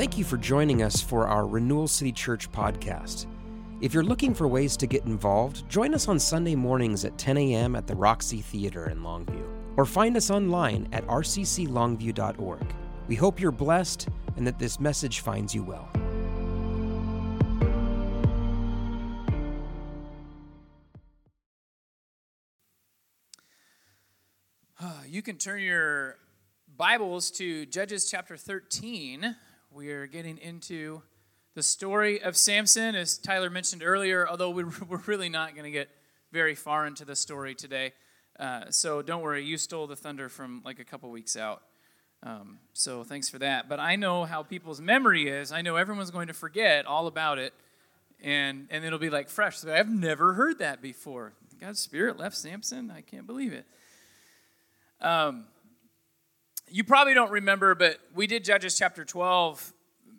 Thank you for joining us for our Renewal City Church podcast. If you're looking for ways to get involved, join us on Sunday mornings at 10 a.m. at the Roxy Theater in Longview, or find us online at rcclongview.org. We hope you're blessed and that this message finds you well. You can turn your Bibles to Judges chapter 13. We are getting into the story of Samson, as Tyler mentioned earlier, although we're really not going to get very far into the story today. Uh, so don't worry, you stole the thunder from like a couple weeks out. Um, so thanks for that. But I know how people's memory is. I know everyone's going to forget all about it, and, and it'll be like fresh. So I've never heard that before. God's Spirit left Samson? I can't believe it. Um, you probably don't remember, but we did Judges chapter 12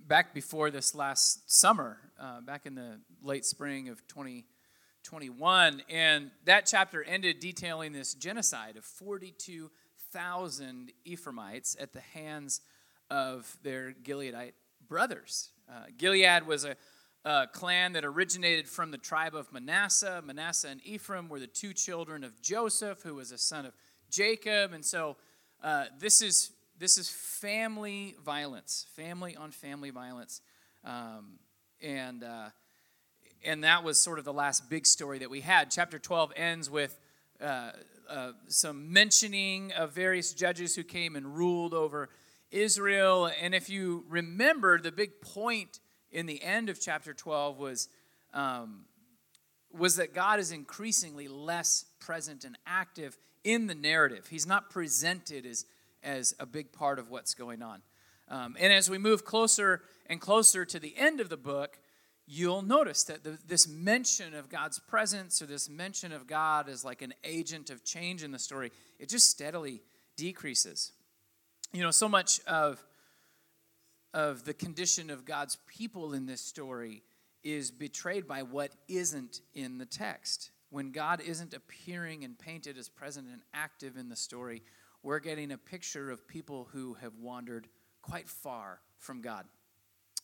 back before this last summer, uh, back in the late spring of 2021. And that chapter ended detailing this genocide of 42,000 Ephraimites at the hands of their Gileadite brothers. Uh, Gilead was a, a clan that originated from the tribe of Manasseh. Manasseh and Ephraim were the two children of Joseph, who was a son of Jacob. And so uh, this is this is family violence, family on family violence, um, and uh, and that was sort of the last big story that we had. Chapter twelve ends with. Uh, uh, some mentioning of various judges who came and ruled over Israel. And if you remember, the big point in the end of chapter 12 was, um, was that God is increasingly less present and active in the narrative. He's not presented as, as a big part of what's going on. Um, and as we move closer and closer to the end of the book, you'll notice that the, this mention of God's presence or this mention of God as like an agent of change in the story, it just steadily decreases. You know, so much of, of the condition of God's people in this story is betrayed by what isn't in the text when God isn't appearing and painted as present and active in the story, we're getting a picture of people who have wandered quite far from God.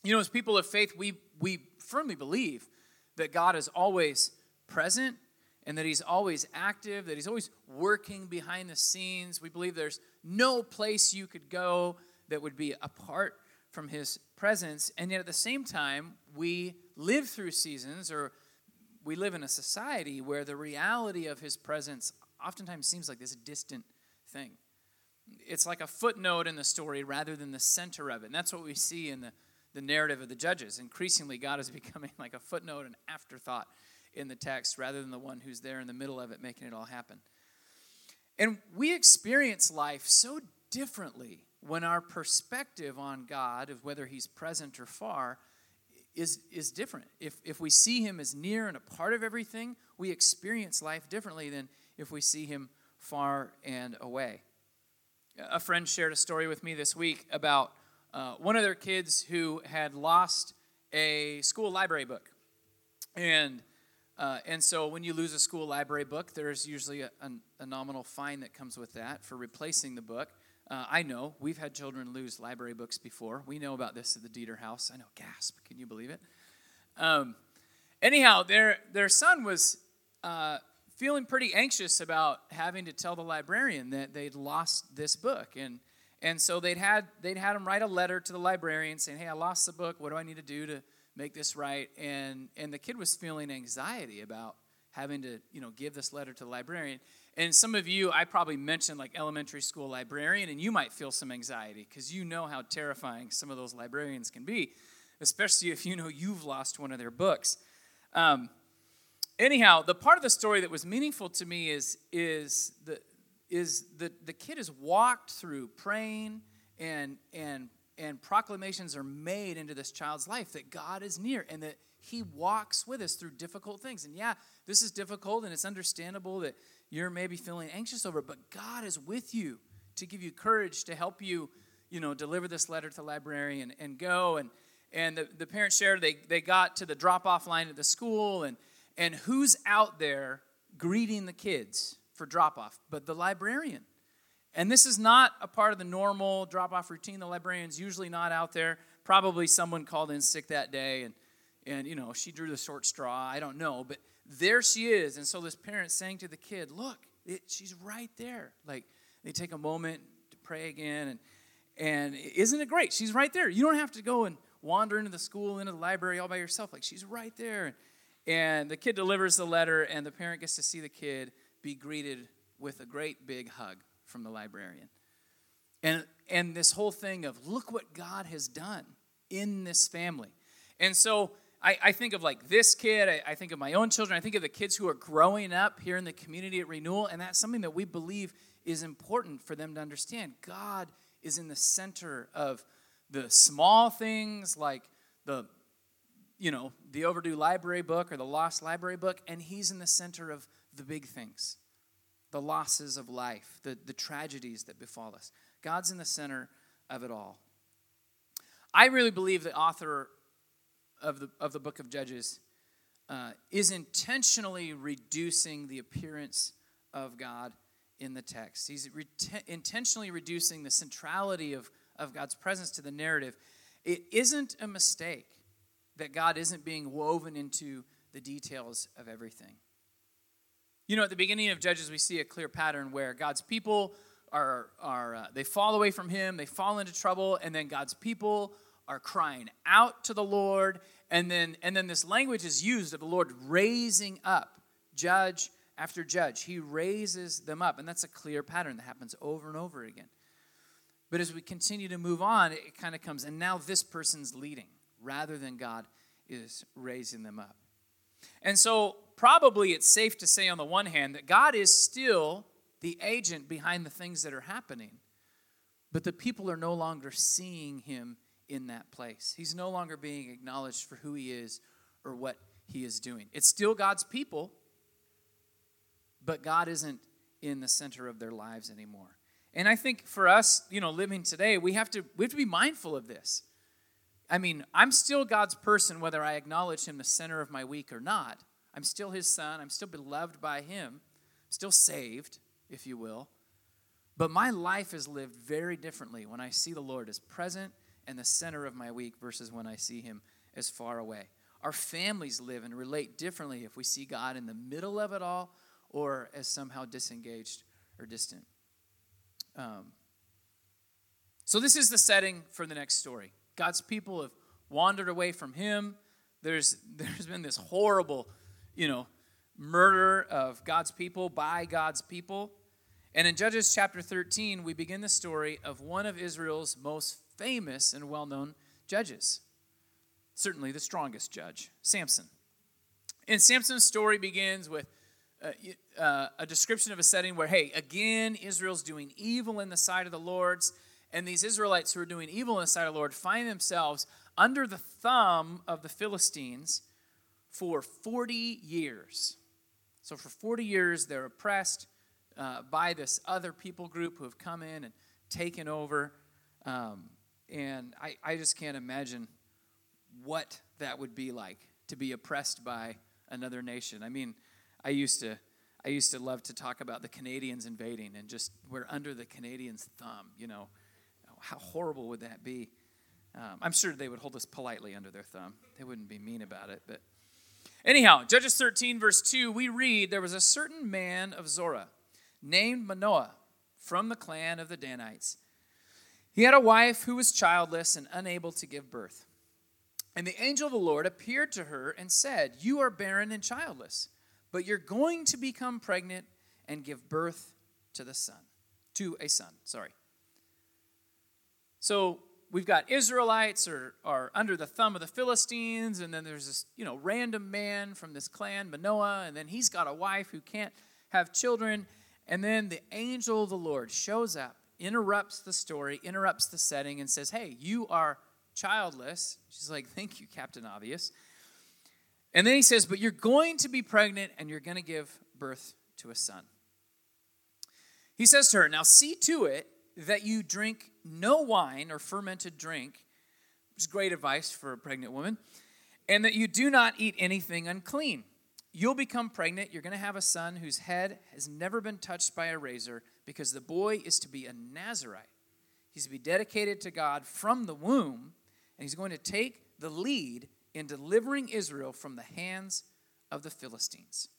You know, as people of faith, we, we firmly believe that God is always present and that He's always active, that He's always working behind the scenes. We believe there's no place you could go that would be apart from His presence. And yet at the same time, we live through seasons or we live in a society where the reality of his presence oftentimes seems like this distant thing. It's like a footnote in the story rather than the center of it. And that's what we see in the, the narrative of the judges. Increasingly, God is becoming like a footnote, an afterthought in the text rather than the one who's there in the middle of it making it all happen. And we experience life so differently when our perspective on God, of whether he's present or far, is, is different. If, if we see him as near and a part of everything, we experience life differently than if we see him far and away. A friend shared a story with me this week about uh, one of their kids who had lost a school library book. And, uh, and so when you lose a school library book, there's usually a, a, a nominal fine that comes with that for replacing the book. Uh, I know we've had children lose library books before. We know about this at the Dieter house. I know, gasp! Can you believe it? Um, anyhow, their their son was uh, feeling pretty anxious about having to tell the librarian that they'd lost this book, and and so they'd had they'd had him write a letter to the librarian saying, "Hey, I lost the book. What do I need to do to make this right?" And and the kid was feeling anxiety about having to you know give this letter to the librarian and some of you, I probably mentioned like elementary school librarian, and you might feel some anxiety because you know how terrifying some of those librarians can be, especially if you know you've lost one of their books. Um, anyhow, the part of the story that was meaningful to me is is the is the the kid has walked through praying and and and proclamations are made into this child's life that God is near and that he walks with us through difficult things. And yeah, this is difficult and it's understandable that you're maybe feeling anxious over, but God is with you to give you courage to help you, you know, deliver this letter to the librarian and go. And and the, the parents shared they, they got to the drop-off line at the school and and who's out there greeting the kids for drop-off? But the librarian. And this is not a part of the normal drop-off routine. The librarian's usually not out there probably someone called in sick that day and and you know she drew the short straw i don't know but there she is. And so this parent saying to the kid look it, she's right there. Like they take a moment to pray again and and isn't it great? She's right there. You don't have to go and wander into the school into the library all by yourself. Like she's right there. And the kid delivers the letter and the parent gets to see the kid be greeted with a great big hug from the librarian. And and this whole thing of look what god has done in this family. And so I, I think of like this kid, I, I, think of my own children, I think of the kids who are growing up here in the community at Renewal, and that's something that we believe is important for them to understand. God is in the center of the small things like the you know the overdue library book or the lost library book and he's in the center of the big things the losses of life the, the tragedies that befall us god's in the center of it all I really believe the author of the, of the book of Judges uh, is intentionally reducing the appearance of God in the text. He's re- intentionally reducing the centrality of, of God's presence to the narrative. It isn't a mistake that God isn't being woven into the details of everything. You know, at the beginning of Judges, we see a clear pattern where God's people are, are uh, they fall away from Him, they fall into trouble, and then God's people are crying out to the Lord. And then, and then this language is used of the Lord raising up judge after judge. He raises them up. And that's a clear pattern that happens over and over again. But as we continue to move on, it kind of comes, and now this person's leading rather than God is raising them up. And so, probably it's safe to say, on the one hand, that God is still the agent behind the things that are happening, but the people are no longer seeing him in that place. He's no longer being acknowledged for who he is or what he is doing. It's still God's people, but God isn't in the center of their lives anymore. And I think for us, you know, living today, we have to we have to be mindful of this. I mean, I'm still God's person whether I acknowledge him the center of my week or not. I'm still his son. I'm still beloved by him. I'm still saved, if you will. But my life is lived very differently when I see the Lord as present and the center of my week versus when I see him as far away. Our families live and relate differently if we see God in the middle of it all or as somehow disengaged or distant. Um, so, this is the setting for the next story. God's people have wandered away from him. There's, there's been this horrible, you know, murder of God's people by God's people. And in Judges chapter 13, we begin the story of one of Israel's most famous and well known judges. Certainly the strongest judge, Samson. And Samson's story begins with uh, uh, a description of a setting where, hey, again, Israel's doing evil in the sight of the Lord's, and these Israelites who are doing evil in the sight of the Lord find themselves under the thumb of the Philistines for 40 years. So, for 40 years, they're oppressed uh, by this other people group who have come in and taken over. Um, and I, I just can't imagine what that would be like to be oppressed by another nation. I mean, I used to I used to love to talk about the Canadians invading and just we're under the Canadians' thumb, you know. How horrible would that be? Um, I'm sure they would hold us politely under their thumb. They wouldn't be mean about it, but anyhow, Judges 13 verse 2, we read there was a certain man of Zorah named Manoah from the clan of the Danites he had a wife who was childless and unable to give birth. And the angel of the Lord appeared to her and said, You are barren and childless, but you're going to become pregnant and give birth to the son, to a son, sorry. So we've got Israelites are, are under the thumb of the Philistines, and then there's this, you know, random man from this clan, Manoah, and then he's got a wife who can't have children. And then the angel of the Lord shows up interrupts the story, interrupts the setting, and says, Hey, you are childless. She's like, Thank you, Captain Obvious. And then he says, But you're going to be pregnant and you're going to give birth to a son. He says to her, Now see to it that you drink no wine or fermented drink, which is great advice for a pregnant woman, and that you do not eat anything unclean. You'll become pregnant. You're going to have a son whose head has never been touched by a razor because the boy is to be a Nazarite. He's to be dedicated to God from the womb, and he's going to take the lead in delivering Israel from the hands of the Philistines.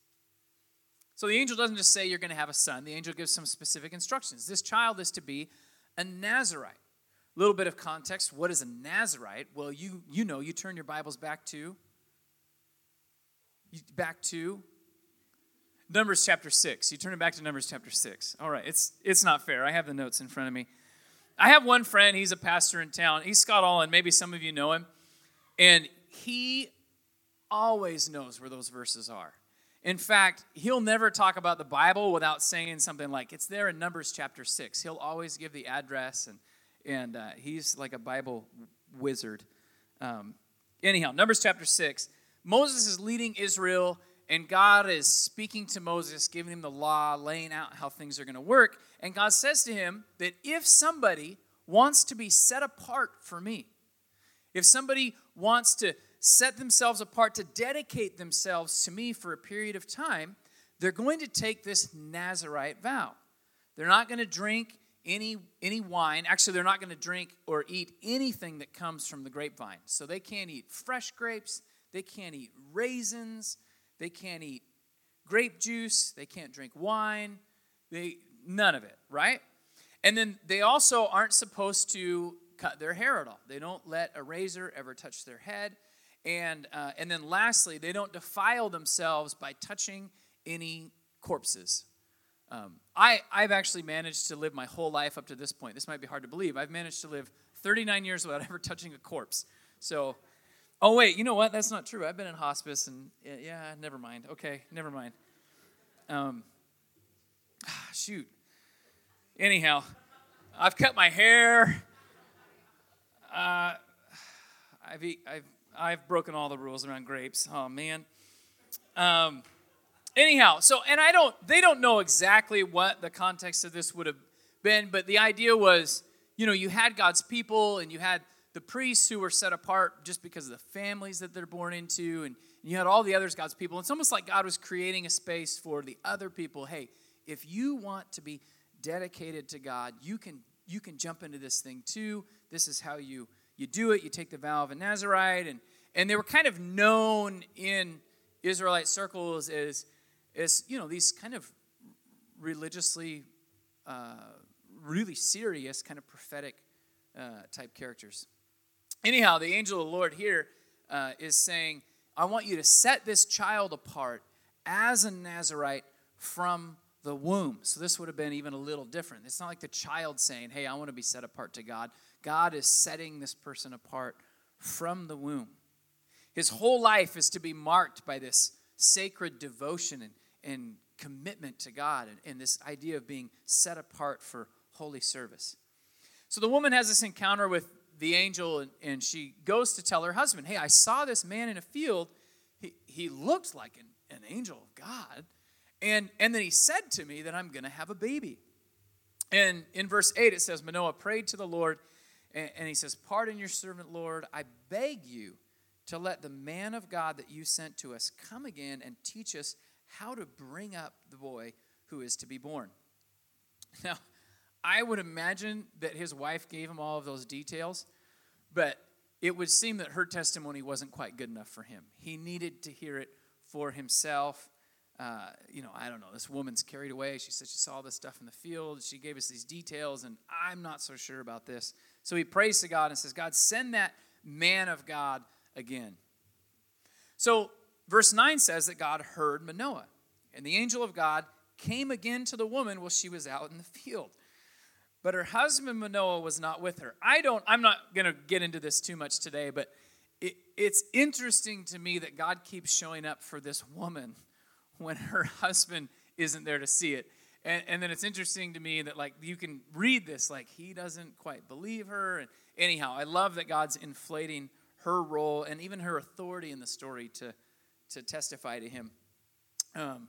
So the angel doesn't just say you're going to have a son, the angel gives some specific instructions. This child is to be a Nazarite. A little bit of context what is a Nazarite? Well, you, you know, you turn your Bibles back to back to Numbers chapter 6. You turn it back to Numbers chapter 6. All right, it's it's not fair. I have the notes in front of me. I have one friend, he's a pastor in town. He's Scott Allen. Maybe some of you know him. And he always knows where those verses are. In fact, he'll never talk about the Bible without saying something like, it's there in Numbers chapter 6. He'll always give the address, and, and uh, he's like a Bible wizard. Um, anyhow, Numbers chapter 6. Moses is leading Israel, and God is speaking to Moses, giving him the law, laying out how things are going to work. And God says to him that if somebody wants to be set apart for me, if somebody wants to set themselves apart to dedicate themselves to me for a period of time, they're going to take this Nazarite vow. They're not going to drink any, any wine. Actually, they're not going to drink or eat anything that comes from the grapevine. So they can't eat fresh grapes, they can't eat raisins, they can't eat grape juice, they can't drink wine, they none of it, right? And then they also aren't supposed to cut their hair at all. They don't let a razor ever touch their head. And, uh, and then lastly, they don't defile themselves by touching any corpses. Um, I, I've actually managed to live my whole life up to this point. This might be hard to believe. I've managed to live 39 years without ever touching a corpse. So, oh, wait, you know what? That's not true. I've been in hospice and yeah, never mind. Okay, never mind. Um, shoot. Anyhow, I've cut my hair. Uh, I've, eat, I've, I've broken all the rules around grapes. Oh, man. Um, anyhow, so, and I don't, they don't know exactly what the context of this would have been, but the idea was, you know, you had God's people and you had the priests who were set apart just because of the families that they're born into, and you had all the others, God's people. It's almost like God was creating a space for the other people. Hey, if you want to be dedicated to God, you can you can jump into this thing too. This is how you you do it. You take the vow of a Nazarite, and and they were kind of known in Israelite circles as as you know these kind of religiously uh, really serious kind of prophetic uh, type characters. Anyhow, the angel of the Lord here uh, is saying, "I want you to set this child apart as a Nazarite from the womb. So this would have been even a little different. It's not like the child saying, Hey, I want to be set apart to God. God is setting this person apart from the womb. His whole life is to be marked by this sacred devotion and, and commitment to God and, and this idea of being set apart for holy service. So the woman has this encounter with the angel and, and she goes to tell her husband, Hey, I saw this man in a field. He, he looked like an, an angel of God. And, and then he said to me that I'm going to have a baby. And in verse 8, it says, Manoah prayed to the Lord, and, and he says, Pardon your servant, Lord. I beg you to let the man of God that you sent to us come again and teach us how to bring up the boy who is to be born. Now, I would imagine that his wife gave him all of those details, but it would seem that her testimony wasn't quite good enough for him. He needed to hear it for himself uh, you know, I don't know, this woman's carried away. She said she saw this stuff in the field. She gave us these details, and I'm not so sure about this. So he prays to God and says, God, send that man of God again. So verse 9 says that God heard Manoah, and the angel of God came again to the woman while she was out in the field. But her husband Manoah was not with her. I don't, I'm not going to get into this too much today, but it, it's interesting to me that God keeps showing up for this woman when her husband isn't there to see it. And, and then it's interesting to me that like you can read this like he doesn't quite believe her. And anyhow, I love that God's inflating her role and even her authority in the story to to testify to him. Um,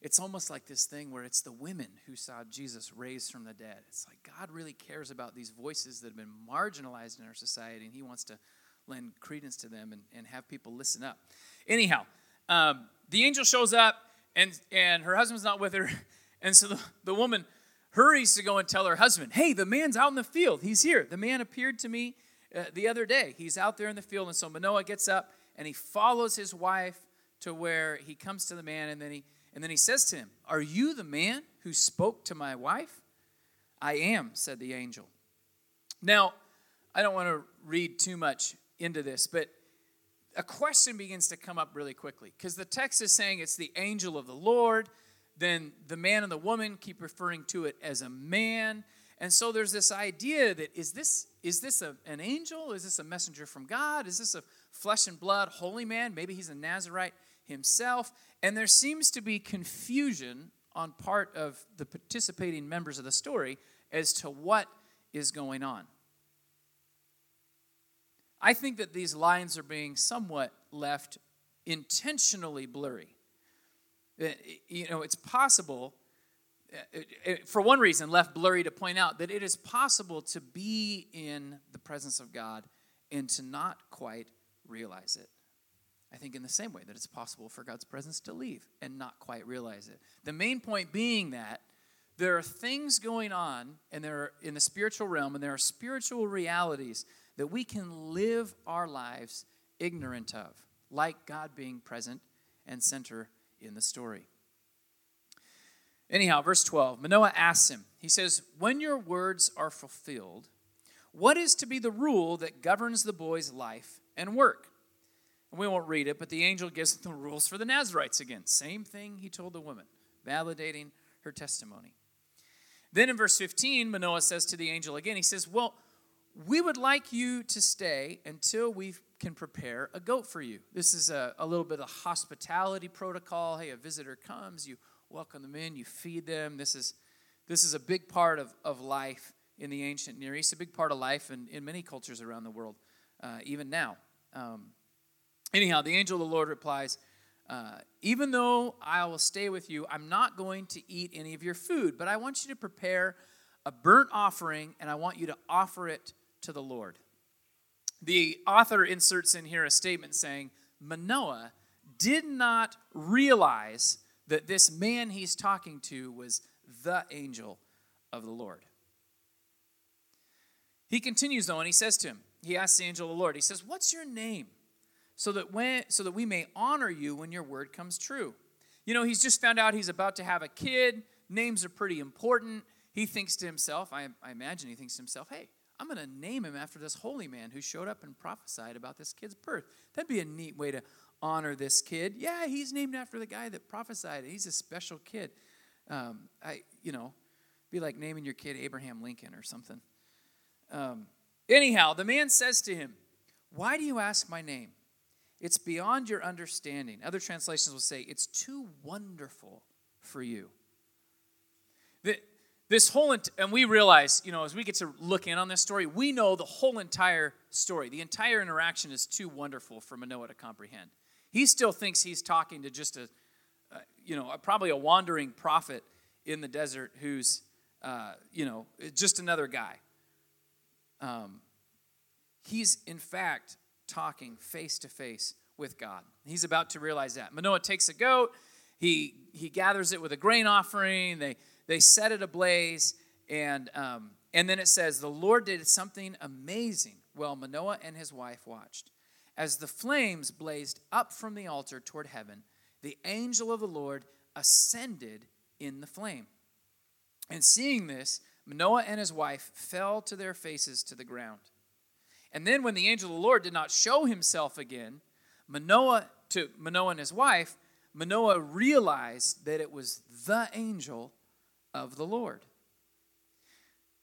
it's almost like this thing where it's the women who saw Jesus raised from the dead. It's like God really cares about these voices that have been marginalized in our society, and He wants to lend credence to them and, and have people listen up. Anyhow, um, the angel shows up and and her husband's not with her and so the, the woman hurries to go and tell her husband hey the man's out in the field he's here the man appeared to me uh, the other day. He's out there in the field, and so Manoah gets up and he follows his wife to where he comes to the man, and then he and then he says to him, Are you the man who spoke to my wife? I am, said the angel. Now, I don't want to read too much into this, but a question begins to come up really quickly because the text is saying it's the angel of the Lord. Then the man and the woman keep referring to it as a man. And so there's this idea that is this is this a, an angel? Is this a messenger from God? Is this a flesh and blood holy man? Maybe he's a Nazarite himself. And there seems to be confusion on part of the participating members of the story as to what is going on. I think that these lines are being somewhat left intentionally blurry. Uh, you know, it's possible, uh, uh, for one reason, left blurry to point out that it is possible to be in the presence of God and to not quite realize it. I think in the same way that it's possible for God's presence to leave and not quite realize it. The main point being that there are things going on and there are, in the spiritual realm and there are spiritual realities that we can live our lives ignorant of, like God being present and center in the story. Anyhow, verse 12 Manoah asks him, he says, When your words are fulfilled, what is to be the rule that governs the boy's life and work? We won't read it, but the angel gives the rules for the Nazarites again. Same thing he told the woman, validating her testimony. Then in verse 15, Manoah says to the angel again, he says, Well, we would like you to stay until we can prepare a goat for you. This is a, a little bit of hospitality protocol. Hey, a visitor comes, you welcome them in, you feed them. This is, this is a big part of, of life in the ancient Near East, a big part of life in, in many cultures around the world, uh, even now. Um, anyhow, the angel of the Lord replies, uh, Even though I will stay with you, I'm not going to eat any of your food, but I want you to prepare a burnt offering and I want you to offer it to the Lord. The author inserts in here a statement saying, Manoah did not realize that this man he's talking to was the angel of the Lord. He continues though, and he says to him, he asks the angel of the Lord, he says, What's your name? So that when so that we may honor you when your word comes true. You know, he's just found out he's about to have a kid. Names are pretty important. He thinks to himself, I, I imagine he thinks to himself, hey, I'm going to name him after this holy man who showed up and prophesied about this kid's birth. That'd be a neat way to honor this kid. Yeah, he's named after the guy that prophesied. He's a special kid. Um, I, you know, be like naming your kid Abraham Lincoln or something. Um, anyhow, the man says to him, Why do you ask my name? It's beyond your understanding. Other translations will say, It's too wonderful for you. This whole and we realize you know as we get to look in on this story we know the whole entire story the entire interaction is too wonderful for manoah to comprehend he still thinks he's talking to just a, you know probably a wandering prophet in the desert who's uh, you know just another guy um, he's in fact talking face to face with god he's about to realize that manoah takes a goat he he gathers it with a grain offering they they set it ablaze, and, um, and then it says, The Lord did something amazing while Manoah and his wife watched. As the flames blazed up from the altar toward heaven, the angel of the Lord ascended in the flame. And seeing this, Manoah and his wife fell to their faces to the ground. And then, when the angel of the Lord did not show himself again, Manoah to Manoah and his wife, Manoah realized that it was the angel of the Lord.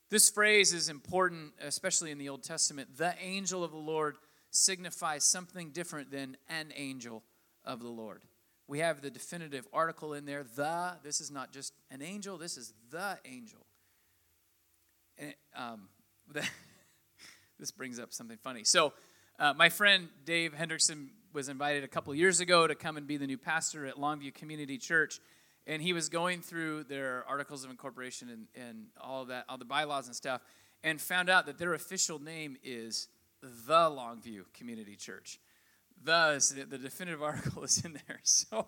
This phrase is important, especially in the Old Testament. The angel of the Lord signifies something different than an angel of the Lord. We have the definitive article in there, the. This is not just an angel, this is the angel. And um, this brings up something funny. So, uh, my friend Dave Hendrickson was invited a couple years ago to come and be the new pastor at Longview Community Church and he was going through their articles of incorporation and, and all of that, all the bylaws and stuff, and found out that their official name is the Longview Community Church. The, the definitive article is in there. So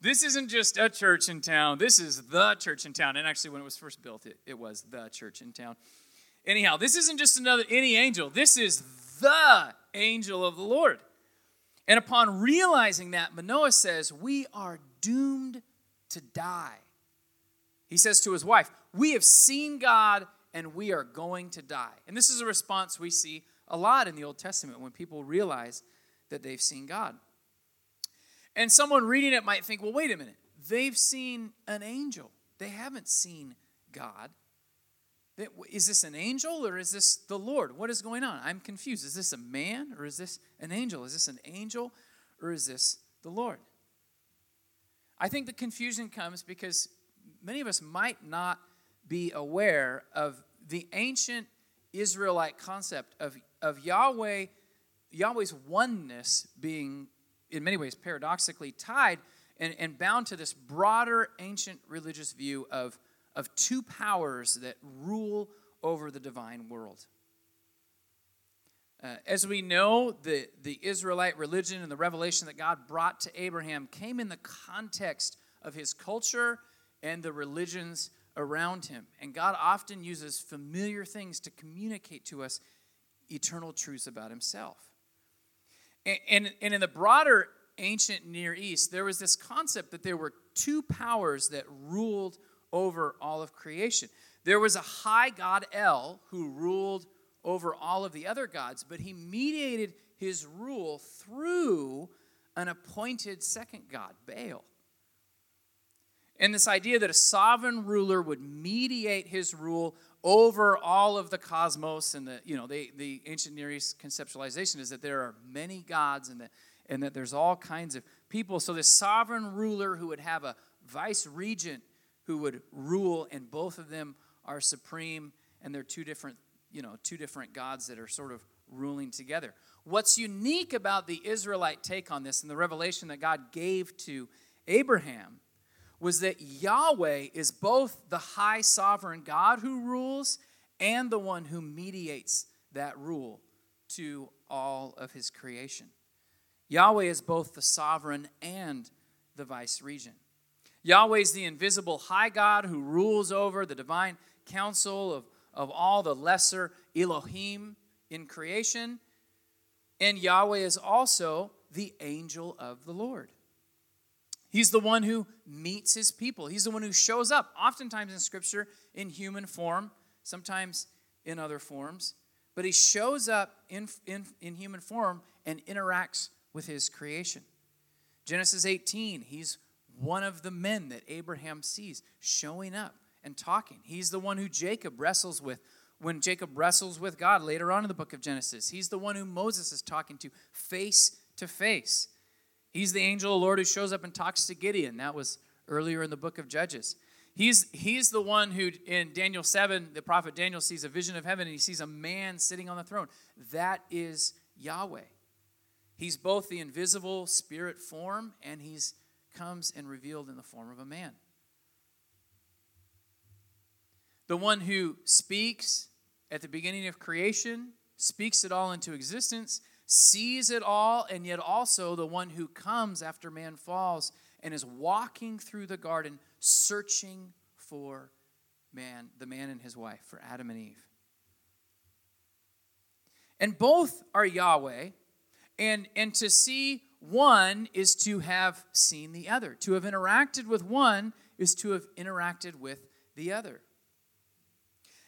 this isn't just a church in town. This is the church in town. And actually, when it was first built, it, it was the church in town. Anyhow, this isn't just another any angel. This is the angel of the Lord. And upon realizing that, Manoah says, We are doomed to die. He says to his wife, We have seen God and we are going to die. And this is a response we see a lot in the Old Testament when people realize that they've seen God. And someone reading it might think, well, wait a minute. They've seen an angel, they haven't seen God. Is this an angel or is this the Lord? What is going on? I'm confused. Is this a man or is this an angel? Is this an angel or is this the Lord? I think the confusion comes because many of us might not be aware of the ancient Israelite concept of, of Yahweh, Yahweh's oneness being, in many ways, paradoxically tied and, and bound to this broader ancient religious view of, of two powers that rule over the divine world. Uh, as we know, the, the Israelite religion and the revelation that God brought to Abraham came in the context of his culture and the religions around him. And God often uses familiar things to communicate to us eternal truths about himself. And, and, and in the broader ancient Near East, there was this concept that there were two powers that ruled over all of creation. There was a high God El who ruled over all of the other gods, but he mediated his rule through an appointed second God, Baal. And this idea that a sovereign ruler would mediate his rule over all of the cosmos and the, you know, the, the ancient Near East conceptualization is that there are many gods and that, and that there's all kinds of people. So this sovereign ruler who would have a vice regent who would rule, and both of them are supreme, and they're two different, you know, two different gods that are sort of ruling together. What's unique about the Israelite take on this and the revelation that God gave to Abraham was that Yahweh is both the high sovereign God who rules and the one who mediates that rule to all of his creation. Yahweh is both the sovereign and the vice regent. Yahweh is the invisible high God who rules over the divine council of, of all the lesser Elohim in creation. And Yahweh is also the angel of the Lord. He's the one who meets his people. He's the one who shows up, oftentimes in Scripture, in human form, sometimes in other forms. But he shows up in, in, in human form and interacts with his creation. Genesis 18, he's one of the men that Abraham sees showing up and talking. He's the one who Jacob wrestles with when Jacob wrestles with God later on in the book of Genesis. He's the one who Moses is talking to face to face. He's the angel of the Lord who shows up and talks to Gideon. That was earlier in the book of Judges. He's, he's the one who, in Daniel 7, the prophet Daniel sees a vision of heaven and he sees a man sitting on the throne. That is Yahweh. He's both the invisible spirit form and he's comes and revealed in the form of a man. The one who speaks at the beginning of creation, speaks it all into existence, sees it all, and yet also the one who comes after man falls and is walking through the garden searching for man, the man and his wife, for Adam and Eve. And both are Yahweh, and, and to see one is to have seen the other. To have interacted with one is to have interacted with the other.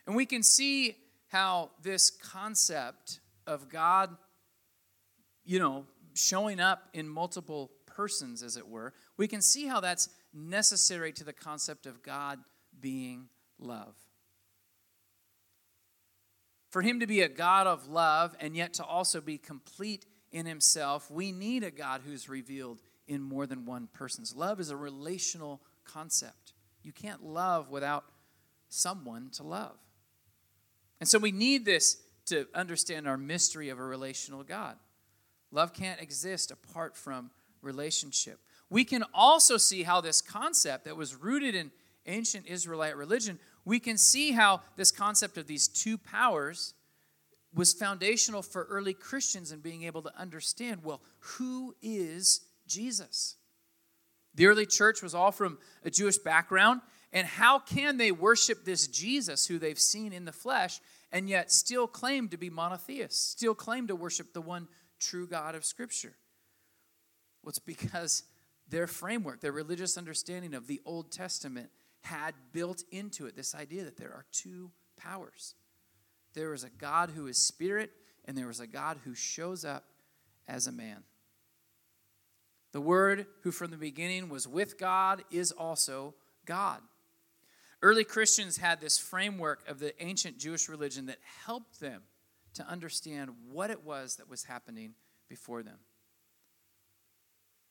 And we can see how this concept of God you know, showing up in multiple persons, as it were, we can see how that's necessary to the concept of God being love. For him to be a God of love and yet to also be complete in himself, we need a God who's revealed in more than one person's. Love is a relational concept. You can't love without someone to love. And so we need this to understand our mystery of a relational God. Love can't exist apart from relationship. We can also see how this concept that was rooted in ancient Israelite religion, we can see how this concept of these two powers was foundational for early Christians in being able to understand well, who is Jesus? The early church was all from a Jewish background, And how can they worship this Jesus who they've seen in the flesh and yet still claim to be monotheists, still claim to worship the one true God of Scripture? Well, it's because their framework, their religious understanding of the Old Testament had built into it this idea that there are two powers. There is a God who is spirit, and there is a God who shows up as a man. The Word, who from the beginning was with God, is also God. Early Christians had this framework of the ancient Jewish religion that helped them to understand what it was that was happening before them.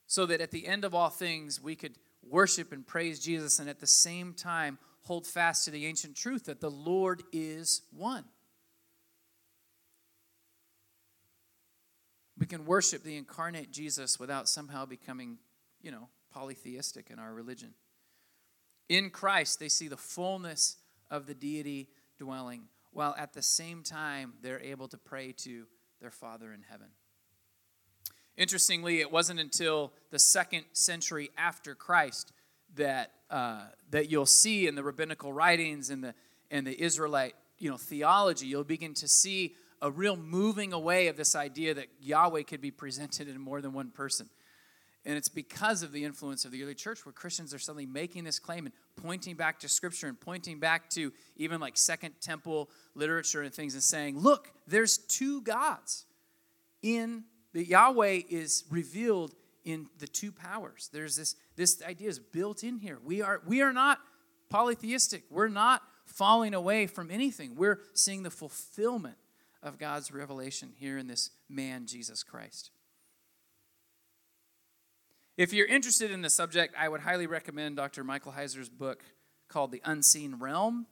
So that at the end of all things, we could worship and praise Jesus and at the same time hold fast to the ancient truth that the Lord is one. We can worship the incarnate Jesus without somehow becoming, you know, polytheistic in our religion. In Christ, they see the fullness of the deity dwelling, while at the same time, they're able to pray to their Father in heaven. Interestingly, it wasn't until the second century after Christ that, uh, that you'll see in the rabbinical writings and the, and the Israelite you know, theology, you'll begin to see a real moving away of this idea that Yahweh could be presented in more than one person. And it's because of the influence of the early church where Christians are suddenly making this claim and pointing back to scripture and pointing back to even like Second Temple literature and things and saying, look, there's two gods in the Yahweh is revealed in the two powers. There's this, this idea is built in here. We are, we are not polytheistic. We're not falling away from anything. We're seeing the fulfillment of God's revelation here in this man, Jesus Christ. If you're interested in the subject, I would highly recommend Dr. Michael Heiser's book called The Unseen Realm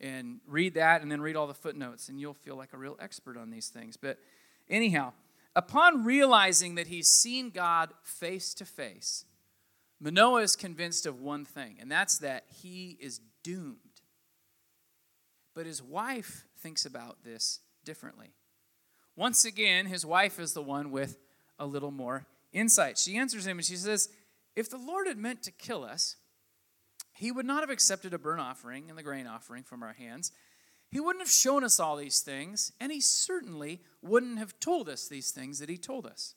and read that and then read all the footnotes, and you'll feel like a real expert on these things. But anyhow, upon realizing that he's seen God face to face, Manoah is convinced of one thing, and that's that he is doomed. But his wife thinks about this differently. Once again, his wife is the one with a little more insight. She answers him and she says, If the Lord had meant to kill us, he would not have accepted a burnt offering and the grain offering from our hands. He wouldn't have shown us all these things, and he certainly wouldn't have told us these things that he told us.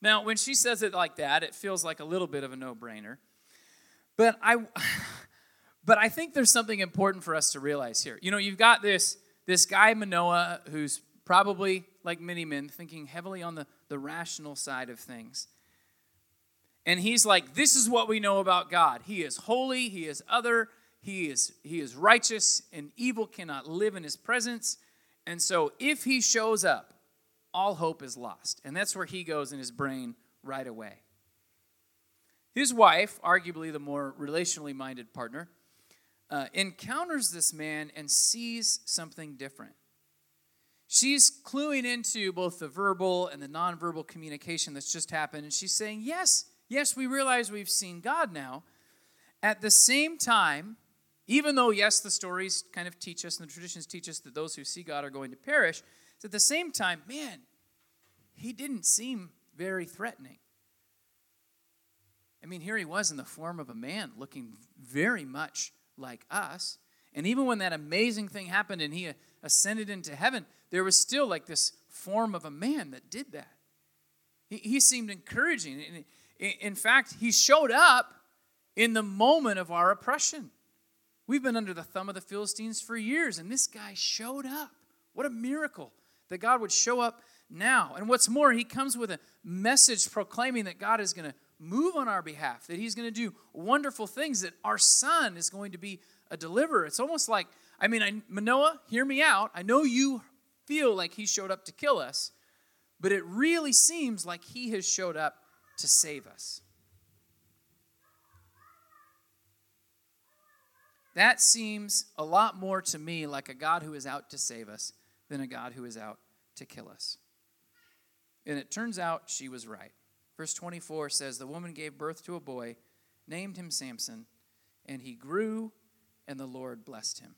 Now, when she says it like that, it feels like a little bit of a no-brainer. But I but I think there's something important for us to realize here. You know, you've got this this guy Manoah who's probably like many men thinking heavily on the the rational side of things. And he's like, This is what we know about God. He is holy, He is other, He is, he is righteous, and evil cannot live in His presence. And so if He shows up, all hope is lost. And that's where he goes in his brain right away. His wife, arguably the more relationally minded partner, uh, encounters this man and sees something different. She's cluing into both the verbal and the nonverbal communication that's just happened, and she's saying, Yes, yes, we realize we've seen God now. At the same time, even though, yes, the stories kind of teach us and the traditions teach us that those who see God are going to perish, at the same time, man, he didn't seem very threatening. I mean, here he was in the form of a man looking very much like us. And even when that amazing thing happened and he ascended into heaven, there was still like this form of a man that did that. He, he seemed encouraging. And in fact, he showed up in the moment of our oppression. We've been under the thumb of the Philistines for years, and this guy showed up. What a miracle that God would show up now. And what's more, he comes with a message proclaiming that God is going to move on our behalf, that he's going to do wonderful things, that our son is going to be a deliverer. It's almost like, I mean, I, Manoah, hear me out. I know you feel like he showed up to kill us, but it really seems like he has showed up to save us. That seems a lot more to me like a God who is out to save us than a God who is out to kill us. And it turns out she was right. Verse 24 says The woman gave birth to a boy, named him Samson, and he grew, and the Lord blessed him.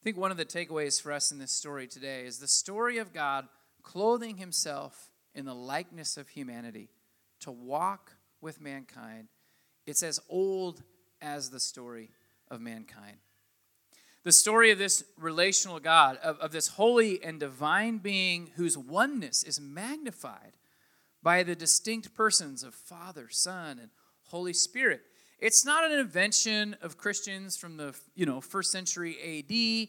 I think one of the takeaways for us in this story today is the story of God clothing himself in the likeness of humanity to walk with mankind It's as old as the story of mankind. The story of this relational God, of, of this holy and divine being whose oneness is magnified by the distinct persons of Father, Son, and Holy Spirit. It's not an invention of Christians from the you know first century AD.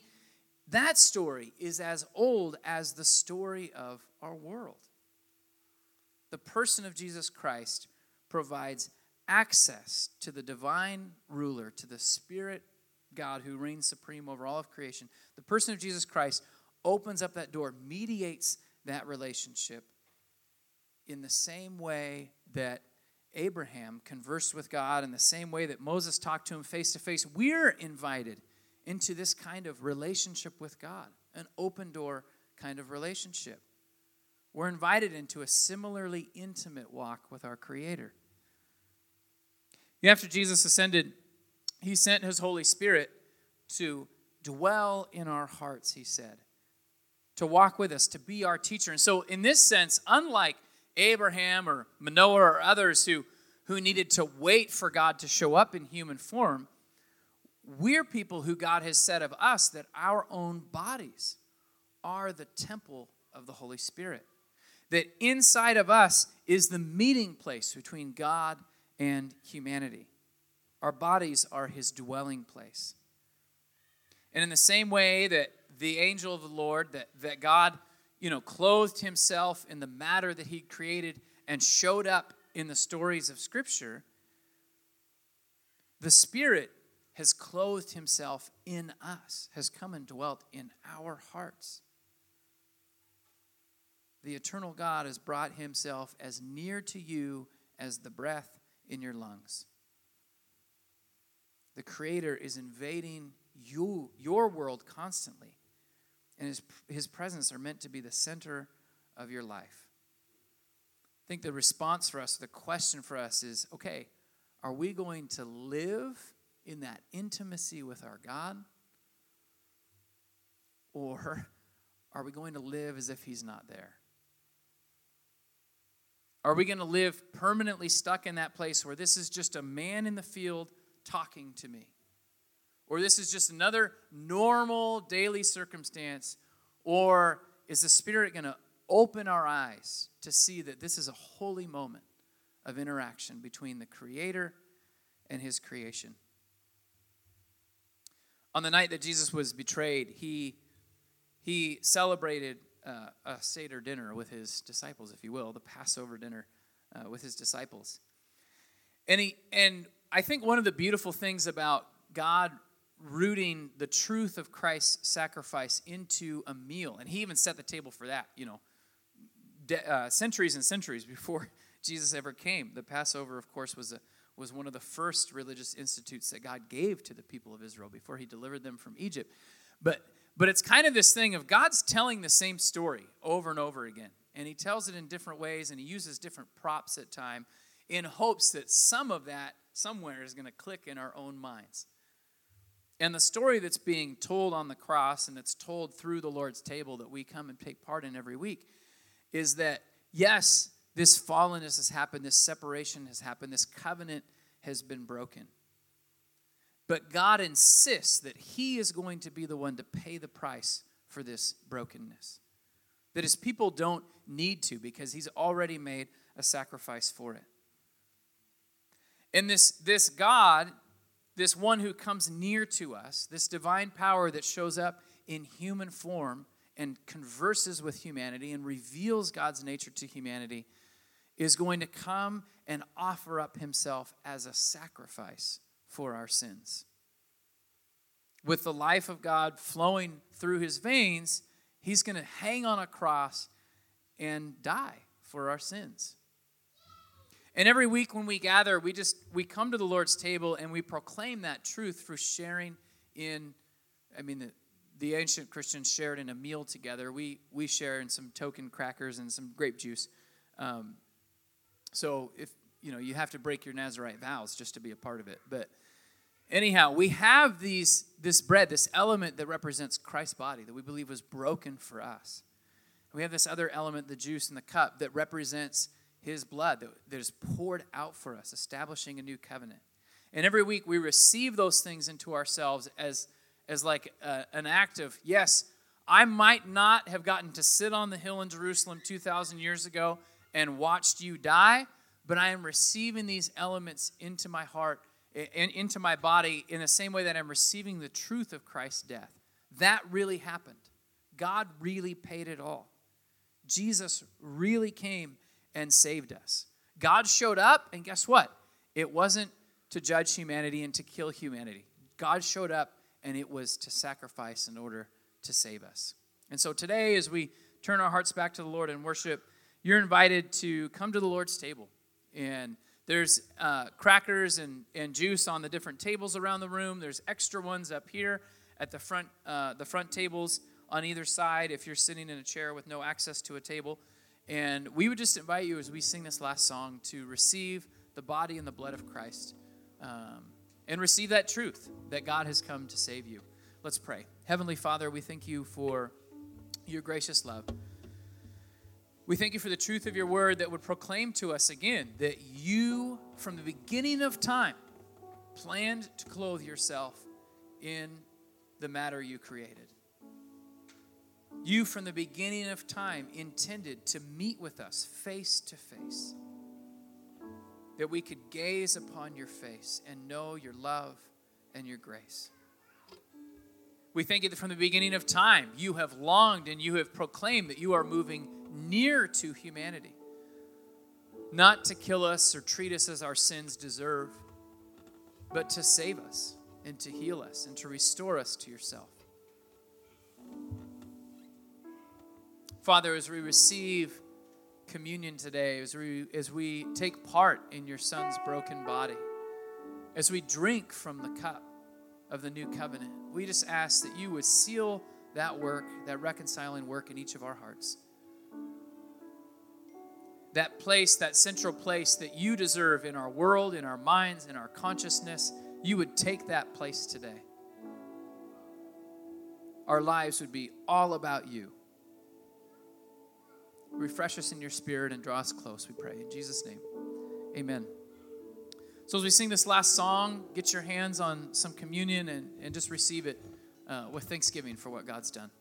That story is as old as the story of our world. The person of Jesus Christ provides access to the divine ruler, to the Spirit God who reigns supreme over all of creation. The person of Jesus Christ opens up that door, mediates that relationship in the same way that Abraham conversed with God, in the same way that Moses talked to him face to face. We're invited into this kind of relationship with God, an open door kind of relationship. We're invited into a similarly intimate walk with our Creator. After Jesus ascended, he sent his Holy Spirit to dwell in our hearts, he said, to walk with us, to be our teacher. And so, in this sense, unlike Abraham or Manoah or others who, who needed to wait for God to show up in human form, we're people who God has said of us that our own bodies are the temple of the Holy Spirit. That inside of us is the meeting place between God and humanity. Our bodies are his dwelling place. And in the same way that the angel of the Lord, that, that God, you know, clothed himself in the matter that he created and showed up in the stories of Scripture, the Spirit has clothed himself in us, has come and dwelt in our hearts. The eternal God has brought himself as near to you as the breath in your lungs. The Creator is invading you, your world constantly, and his, his presence are meant to be the center of your life. I think the response for us, the question for us is okay, are we going to live in that intimacy with our God? Or are we going to live as if He's not there? Are we going to live permanently stuck in that place where this is just a man in the field talking to me? Or this is just another normal daily circumstance? Or is the Spirit going to open our eyes to see that this is a holy moment of interaction between the Creator and His creation? On the night that Jesus was betrayed, he, he celebrated uh, a Seder dinner with his disciples, if you will, the Passover dinner uh, with his disciples. And, he, and I think one of the beautiful things about God rooting the truth of Christ's sacrifice into a meal, and he even set the table for that, you know, de- uh, centuries and centuries before Jesus ever came. The Passover, of course, was a was one of the first religious institutes that God gave to the people of Israel before he delivered them from Egypt. But but it's kind of this thing of God's telling the same story over and over again. And he tells it in different ways and he uses different props at time in hopes that some of that somewhere is going to click in our own minds. And the story that's being told on the cross and that's told through the Lord's table that we come and take part in every week is that, yes, this fallenness has happened, this separation has happened, this covenant has been broken. But God insists that He is going to be the one to pay the price for this brokenness. That His people don't need to because He's already made a sacrifice for it. And this, this God this one who comes near to us, this divine power that shows up in human form and converses with humanity and reveals God's nature to humanity, is going to come and offer up himself as a sacrifice for our sins. With the life of God flowing through his veins, he's going to hang on a cross and die for our sins. And every week when we gather, we just we come to the Lord's table and we proclaim that truth through sharing in I mean the, the ancient Christians shared in a meal together. We we share in some token crackers and some grape juice. Um, so if you know you have to break your Nazarite vows just to be a part of it. But anyhow, we have these this bread, this element that represents Christ's body that we believe was broken for us. We have this other element, the juice in the cup, that represents his blood that, is poured out for us, establishing a new covenant. And every week we receive those things into ourselves as, as like a, an act of, yes, I might not have gotten to sit on the hill in Jerusalem 2,000 years ago and watched you die, but I am receiving these elements into my heart and into my body in the same way that I'm receiving the truth of Christ's death. That really happened. God really paid it all. Jesus really came and saved us. God showed up, and guess what? It wasn't to judge humanity and to kill humanity. God showed up, and it was to sacrifice in order to save us. And so today, as we turn our hearts back to the Lord and worship, you're invited to come to the Lord's table. And there's uh, crackers and, and juice on the different tables around the room. There's extra ones up here at the front, uh, the front tables on either side if you're sitting in a chair with no access to a table. And we would just invite you as we sing this last song to receive the body and the blood of Christ um, and receive that truth that God has come to save you. Let's pray. Heavenly Father, we thank you for your gracious love. We thank you for the truth of your word that would proclaim to us again that you, from the beginning of time, planned to clothe yourself in the matter you created. You, from the beginning of time, intended to meet with us face to face, that we could gaze upon your face and know your love and your grace. We thank you that from the beginning of time, you have longed and you have proclaimed that you are moving near to humanity, not to kill us or treat us as our sins deserve, but to save us and to heal us and to restore us to yourself. Father, as we receive communion today, as we, as we take part in your Son's broken body, as we drink from the cup of the new covenant, we just ask that you would seal that work, that reconciling work in each of our hearts. That place, that central place that you deserve in our world, in our minds, in our consciousness, you would take that place today. Our lives would be all about you. Refresh us in your spirit and draw us close, we pray. In Jesus' name, amen. So, as we sing this last song, get your hands on some communion and, and just receive it uh, with thanksgiving for what God's done.